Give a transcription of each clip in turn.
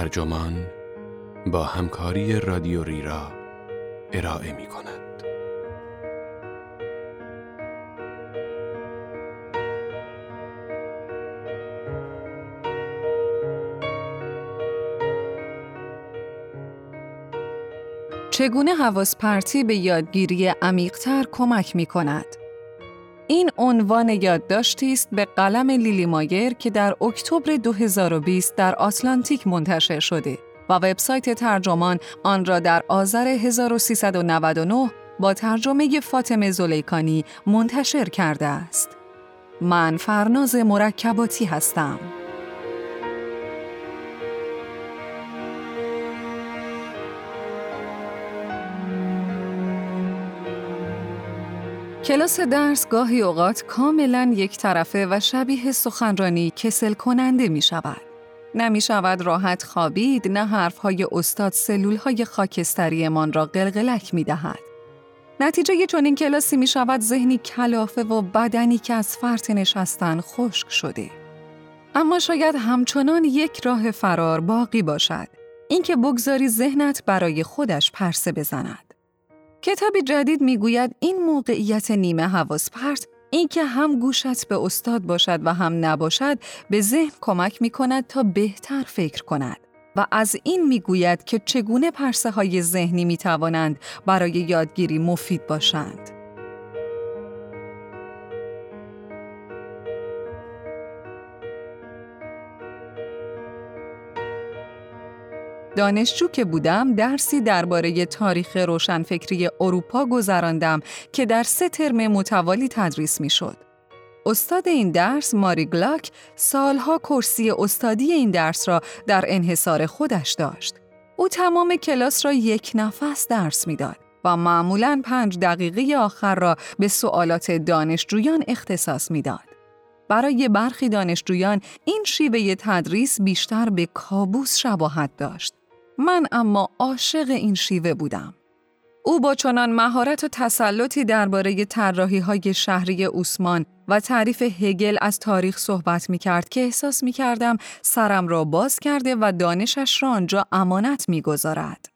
ترجمان با همکاری رادیو ریرا ارائه می کند. چگونه حواس پرتی به یادگیری عمیقتر کمک می کند؟ این عنوان یادداشتی است به قلم لیلی مایر که در اکتبر 2020 در آتلانتیک منتشر شده و وبسایت ترجمان آن را در آذر 1399 با ترجمه فاطمه زلیکانی منتشر کرده است. من فرناز مرکباتی هستم. کلاس درس گاهی اوقات کاملا یک طرفه و شبیه سخنرانی کسل کننده می شود. نمی شود راحت خوابید نه حرفهای استاد سلول های خاکستریمان را قلقلک می دهد. نتیجه چنین کلاسی می شود ذهنی کلافه و بدنی که از فرط نشستن خشک شده. اما شاید همچنان یک راه فرار باقی باشد. اینکه بگذاری ذهنت برای خودش پرسه بزند. کتاب جدید می‌گوید این موقعیت نیمه حواس پرت این که هم گوشت به استاد باشد و هم نباشد به ذهن کمک می کند تا بهتر فکر کند و از این می‌گوید که چگونه پرسه های ذهنی می توانند برای یادگیری مفید باشند. دانشجو که بودم درسی درباره تاریخ روشنفکری اروپا گذراندم که در سه ترم متوالی تدریس می شد. استاد این درس ماری گلاک سالها کرسی استادی این درس را در انحصار خودش داشت. او تمام کلاس را یک نفس درس می‌داد و معمولاً پنج دقیقه آخر را به سوالات دانشجویان اختصاص می‌داد. برای برخی دانشجویان این شیوه تدریس بیشتر به کابوس شباهت داشت. من اما عاشق این شیوه بودم. او با چنان مهارت و تسلطی درباره طراحی های شهری اوسمان و تعریف هگل از تاریخ صحبت می کرد که احساس می کردم سرم را باز کرده و دانشش را آنجا امانت می گذارد.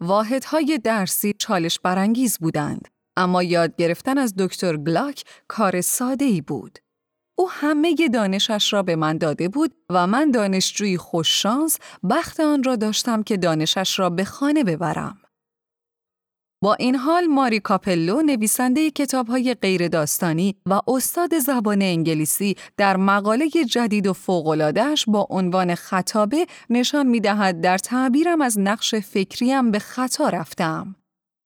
واحدهای درسی چالش برانگیز بودند، اما یاد گرفتن از دکتر گلاک کار ساده ای بود. او همه دانشش را به من داده بود و من دانشجوی خوششانس بخت آن را داشتم که دانشش را به خانه ببرم. با این حال ماری کاپلو نویسنده کتابهای غیر داستانی و استاد زبان انگلیسی در مقاله جدید و فوقلادهش با عنوان خطابه نشان می دهد در تعبیرم از نقش فکریم به خطا رفتم.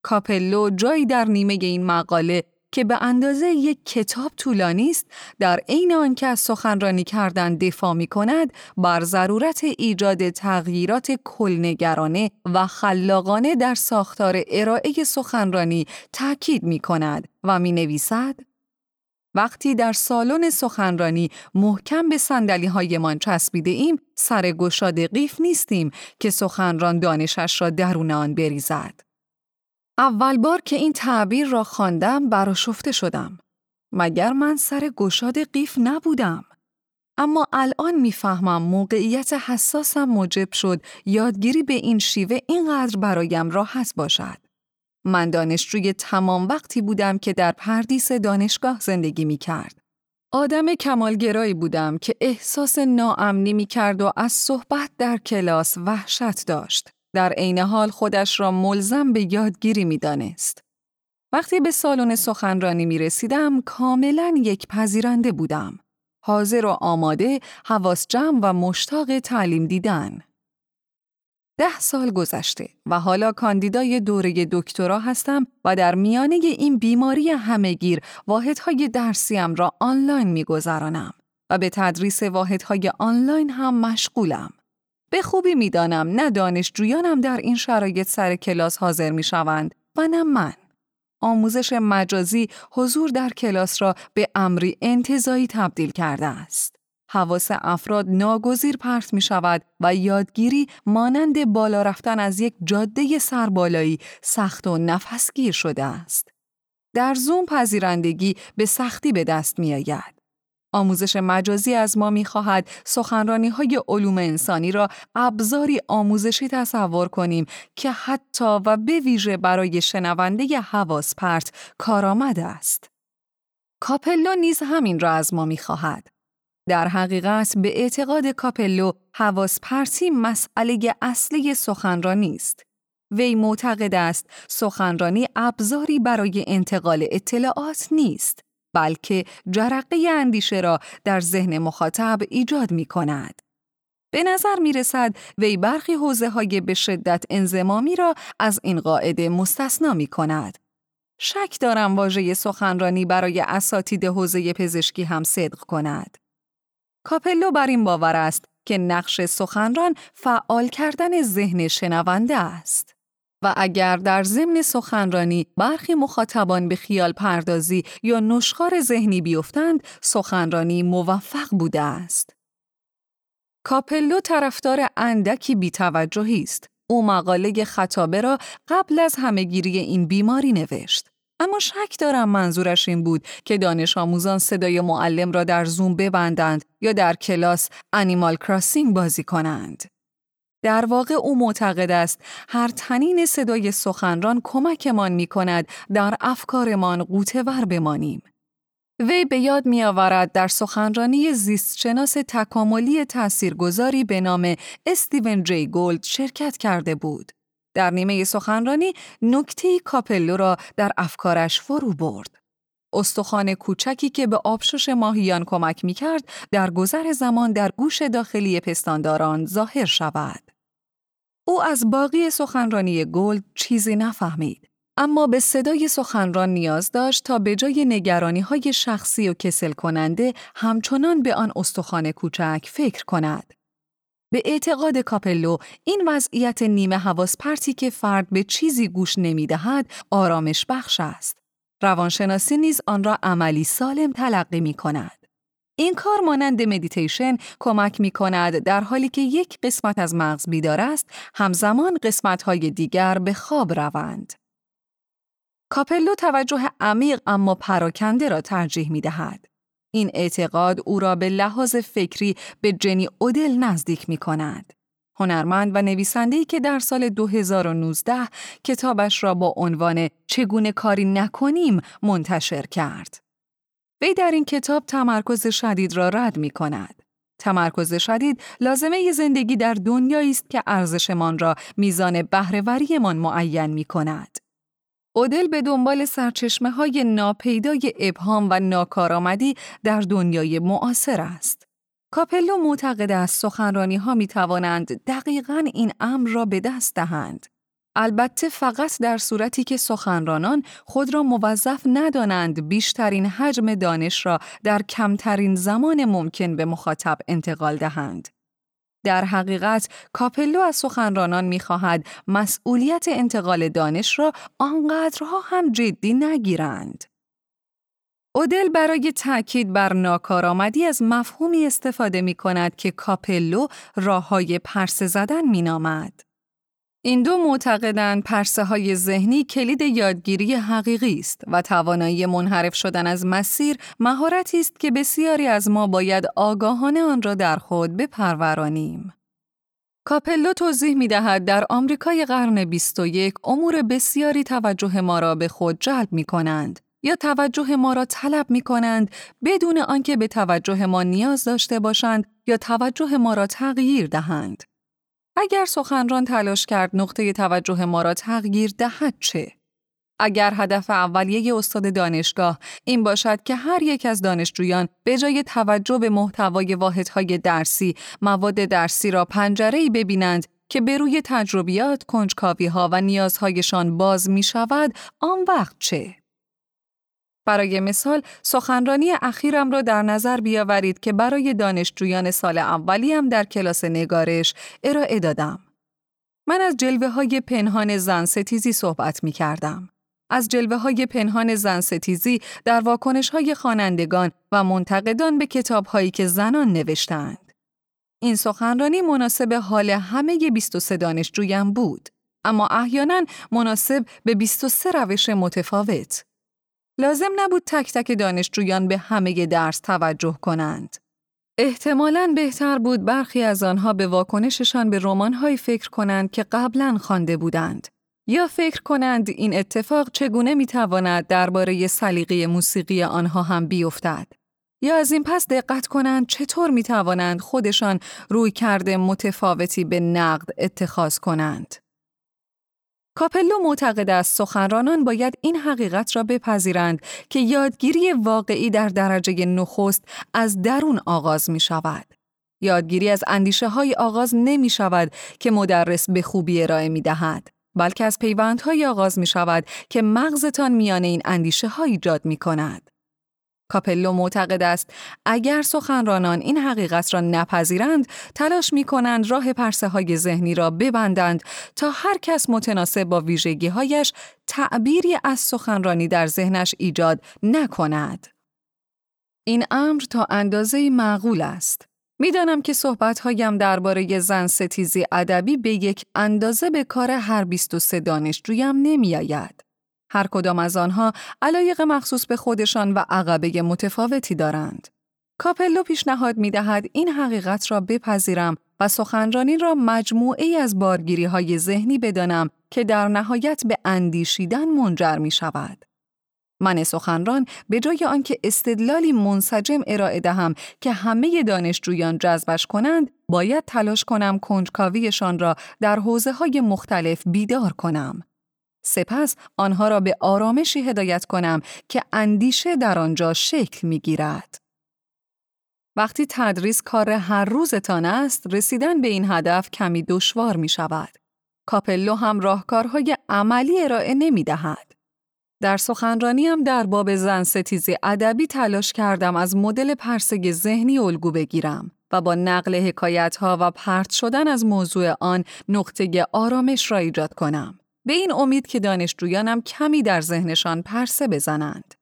کاپلو جایی در نیمه این مقاله که به اندازه یک کتاب طولانی است در عین آنکه از سخنرانی کردن دفاع می کند بر ضرورت ایجاد تغییرات کلنگرانه و خلاقانه در ساختار ارائه سخنرانی تاکید می کند و می نویسد وقتی در سالن سخنرانی محکم به سندلی هایمان چسبیده ایم سر گشاد قیف نیستیم که سخنران دانشش را درون آن بریزد. اول بار که این تعبیر را خواندم براشفته شدم. مگر من سر گشاد قیف نبودم؟ اما الان می‌فهمم موقعیت حساسم موجب شد یادگیری به این شیوه اینقدر برایم راحت باشد. من دانشجوی تمام وقتی بودم که در پردیس دانشگاه زندگی می کرد. آدم کمالگرایی بودم که احساس ناامنی می کرد و از صحبت در کلاس وحشت داشت. در عین حال خودش را ملزم به یادگیری می دانست. وقتی به سالن سخنرانی می رسیدم کاملا یک پذیرنده بودم. حاضر و آماده، حواس جمع و مشتاق تعلیم دیدن. ده سال گذشته و حالا کاندیدای دوره دکترا هستم و در میانه این بیماری همهگیر واحدهای درسیم را آنلاین میگذرانم و به تدریس واحدهای آنلاین هم مشغولم. به خوبی می‌دانم نه دانشجویانم در این شرایط سر کلاس حاضر می شوند و نه من. آموزش مجازی حضور در کلاس را به امری انتظایی تبدیل کرده است. حواس افراد ناگزیر پرت می شود و یادگیری مانند بالا رفتن از یک جاده سربالایی سخت و نفسگیر شده است. در زوم پذیرندگی به سختی به دست می آید. آموزش مجازی از ما می‌خواهد سخنرانی های علوم انسانی را ابزاری آموزشی تصور کنیم که حتی و به ویژه برای شنونده حواس پرت کارآمد است. کاپلو نیز همین را از ما می‌خواهد. در حقیقت به اعتقاد کاپلو حواس پرتی مسئله اصلی سخنرانی است. وی معتقد است سخنرانی ابزاری برای انتقال اطلاعات نیست بلکه جرقه اندیشه را در ذهن مخاطب ایجاد می کند. به نظر می رسد وی برخی حوزه های به شدت انزمامی را از این قاعده مستثنا می کند. شک دارم واژه سخنرانی برای اساتید حوزه پزشکی هم صدق کند. کاپلو بر این باور است که نقش سخنران فعال کردن ذهن شنونده است. و اگر در ضمن سخنرانی برخی مخاطبان به خیال پردازی یا نشخار ذهنی بیفتند، سخنرانی موفق بوده است. کاپلو طرفدار اندکی بیتوجهی است. او مقاله خطابه را قبل از همهگیری این بیماری نوشت. اما شک دارم منظورش این بود که دانش آموزان صدای معلم را در زوم ببندند یا در کلاس انیمال کراسینگ بازی کنند. در واقع او معتقد است هر تنین صدای سخنران کمکمان می کند در افکارمان قوتور بمانیم. وی به یاد می آورد در سخنرانی زیستشناس تکاملی تاثیرگذاری به نام استیون جی گولد شرکت کرده بود. در نیمه سخنرانی نکته‌ای کاپلو را در افکارش فرو برد. استخوان کوچکی که به آبشش ماهیان کمک می کرد در گذر زمان در گوش داخلی پستانداران ظاهر شده. از باقی سخنرانی گولد چیزی نفهمید. اما به صدای سخنران نیاز داشت تا به جای نگرانی های شخصی و کسل کننده همچنان به آن استخوان کوچک فکر کند. به اعتقاد کاپلو این وضعیت نیمه حواس پرتی که فرد به چیزی گوش نمی دهد آرامش بخش است. روانشناسی نیز آن را عملی سالم تلقی می کند. این کار مانند مدیتیشن کمک می کند در حالی که یک قسمت از مغز بیدار است، همزمان قسمت های دیگر به خواب روند. کاپلو توجه عمیق اما پراکنده را ترجیح می دهد. این اعتقاد او را به لحاظ فکری به جنی اودل نزدیک می کند. هنرمند و نویسنده‌ای که در سال 2019 کتابش را با عنوان چگونه کاری نکنیم منتشر کرد. وی در این کتاب تمرکز شدید را رد می کند. تمرکز شدید لازمه زندگی در دنیایی است که ارزشمان را میزان بهرهوریمان معین می کند. اودل به دنبال سرچشمه های ناپیدای ابهام و ناکارآمدی در دنیای معاصر است. کاپلو معتقد است سخنرانی ها می توانند دقیقا این امر را به دست دهند. البته فقط در صورتی که سخنرانان خود را موظف ندانند بیشترین حجم دانش را در کمترین زمان ممکن به مخاطب انتقال دهند. در حقیقت کاپلو از سخنرانان می‌خواهد مسئولیت انتقال دانش را آنقدرها هم جدی نگیرند. اودل برای تأکید بر ناکارآمدی از مفهومی استفاده می کند که کاپلو راه های پرس زدن می نامد. این دو معتقدند پرسه های ذهنی کلید یادگیری حقیقی است و توانایی منحرف شدن از مسیر مهارتی است که بسیاری از ما باید آگاهانه آن را در خود بپرورانیم. کاپلو توضیح می دهد در آمریکای قرن 21 امور بسیاری توجه ما را به خود جلب می کنند یا توجه ما را طلب می کنند بدون آنکه به توجه ما نیاز داشته باشند یا توجه ما را تغییر دهند. اگر سخنران تلاش کرد نقطه توجه ما را تغییر دهد چه؟ اگر هدف اولیه استاد دانشگاه این باشد که هر یک از دانشجویان به جای توجه به محتوای واحدهای درسی مواد درسی را پنجره‌ای ببینند که به روی تجربیات، کنجکاوی ها و نیازهایشان باز می شود، آن وقت چه؟ برای مثال سخنرانی اخیرم را در نظر بیاورید که برای دانشجویان سال اولیم در کلاس نگارش ارائه دادم. من از جلوه های پنهان زن ستیزی صحبت می کردم. از جلوه های پنهان زن ستیزی در واکنش های خانندگان و منتقدان به کتاب هایی که زنان نوشتند. این سخنرانی مناسب حال همه 23 دانشجویم بود. اما احیانا مناسب به 23 روش متفاوت. لازم نبود تک تک دانشجویان به همه درس توجه کنند. احتمالاً بهتر بود برخی از آنها به واکنششان به رمان‌های فکر کنند که قبلا خوانده بودند. یا فکر کنند این اتفاق چگونه می‌تواند درباره سلیقه موسیقی آنها هم بیفتد. یا از این پس دقت کنند چطور می توانند خودشان روی کرده متفاوتی به نقد اتخاذ کنند. کاپلو معتقد است سخنرانان باید این حقیقت را بپذیرند که یادگیری واقعی در درجه نخست از درون آغاز می شود. یادگیری از اندیشه های آغاز نمی شود که مدرس به خوبی ارائه می دهد. بلکه از پیوندهای آغاز می شود که مغزتان میان این اندیشه ها ایجاد می کند. کاپلو معتقد است اگر سخنرانان این حقیقت را نپذیرند تلاش می کنند راه پرسه های ذهنی را ببندند تا هر کس متناسب با ویژگی هایش تعبیری از سخنرانی در ذهنش ایجاد نکند. این امر تا اندازه معقول است. می‌دانم که صحبتهایم درباره زن ستیزی ادبی به یک اندازه به کار هر 23 دانشجویم نمیآید. هر کدام از آنها علایق مخصوص به خودشان و عقبه متفاوتی دارند. کاپلو پیشنهاد می دهد این حقیقت را بپذیرم و سخنرانی را مجموعه از بارگیری های ذهنی بدانم که در نهایت به اندیشیدن منجر می شود. من سخنران به جای آنکه استدلالی منسجم ارائه دهم که همه دانشجویان جذبش کنند، باید تلاش کنم کنجکاویشان را در حوزه های مختلف بیدار کنم. سپس آنها را به آرامشی هدایت کنم که اندیشه در آنجا شکل می گیرد. وقتی تدریس کار هر روزتان است، رسیدن به این هدف کمی دشوار می شود. کاپلو هم راهکارهای عملی ارائه نمی دهد. در سخنرانیم در باب زن ستیزی ادبی تلاش کردم از مدل پرسه ذهنی الگو بگیرم و با نقل حکایت ها و پرت شدن از موضوع آن نقطه آرامش را ایجاد کنم. به این امید که دانشجویانم کمی در ذهنشان پرسه بزنند.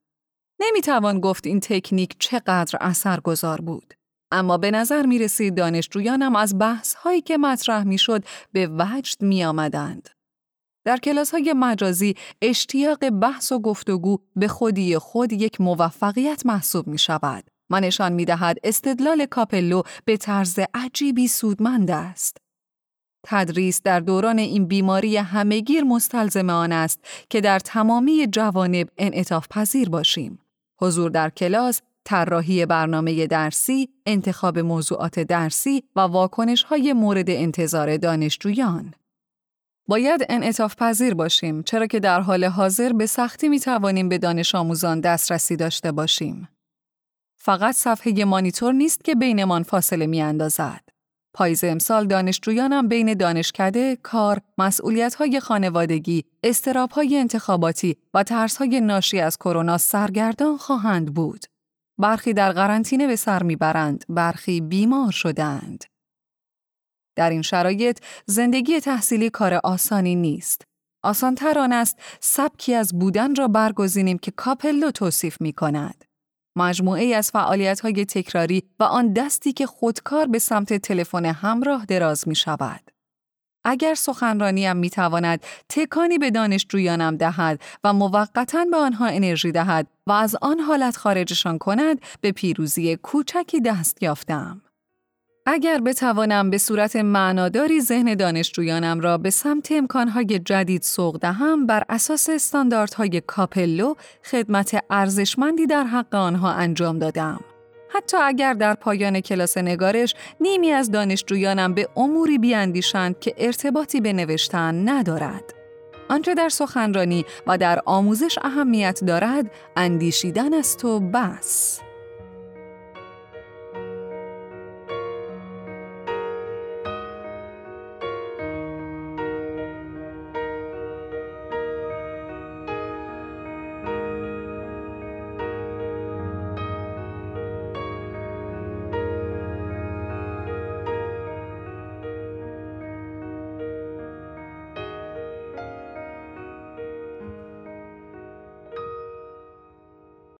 نمی‌توان گفت این تکنیک چقدر اثرگذار بود. اما به نظر می رسید دانشجویانم از بحث هایی که مطرح می شد به وجد می آمدند. در کلاس های مجازی اشتیاق بحث و گفتگو به خودی خود یک موفقیت محسوب می شود. منشان می دهد استدلال کاپلو به طرز عجیبی سودمند است. تدریس در دوران این بیماری همهگیر مستلزم آن است که در تمامی جوانب انعطاف پذیر باشیم. حضور در کلاس، طراحی برنامه درسی، انتخاب موضوعات درسی و واکنش های مورد انتظار دانشجویان. باید انعطاف پذیر باشیم چرا که در حال حاضر به سختی می توانیم به دانش آموزان دسترسی داشته باشیم. فقط صفحه مانیتور نیست که بینمان فاصله می اندازد. پاییز امسال دانشجویانم بین دانشکده، کار، مسئولیت‌های خانوادگی، استراب‌های انتخاباتی و ترس‌های ناشی از کرونا سرگردان خواهند بود. برخی در قرنطینه به سر می‌برند، برخی بیمار شدند. در این شرایط زندگی تحصیلی کار آسانی نیست. آسانتر آن است سبکی از بودن را برگزینیم که کاپلو توصیف می کند. مجموعه از فعالیت های تکراری و آن دستی که خودکار به سمت تلفن همراه دراز می شود. اگر سخنرانیم می تواند تکانی به دانشجویانم دهد و موقتا به آنها انرژی دهد و از آن حالت خارجشان کند به پیروزی کوچکی دست یافتم. اگر بتوانم به صورت معناداری ذهن دانشجویانم را به سمت امکانهای جدید سوق دهم بر اساس استانداردهای کاپلو خدمت ارزشمندی در حق آنها انجام دادم. حتی اگر در پایان کلاس نگارش نیمی از دانشجویانم به اموری بیاندیشند که ارتباطی به نوشتن ندارد. آنچه در سخنرانی و در آموزش اهمیت دارد اندیشیدن است و بس.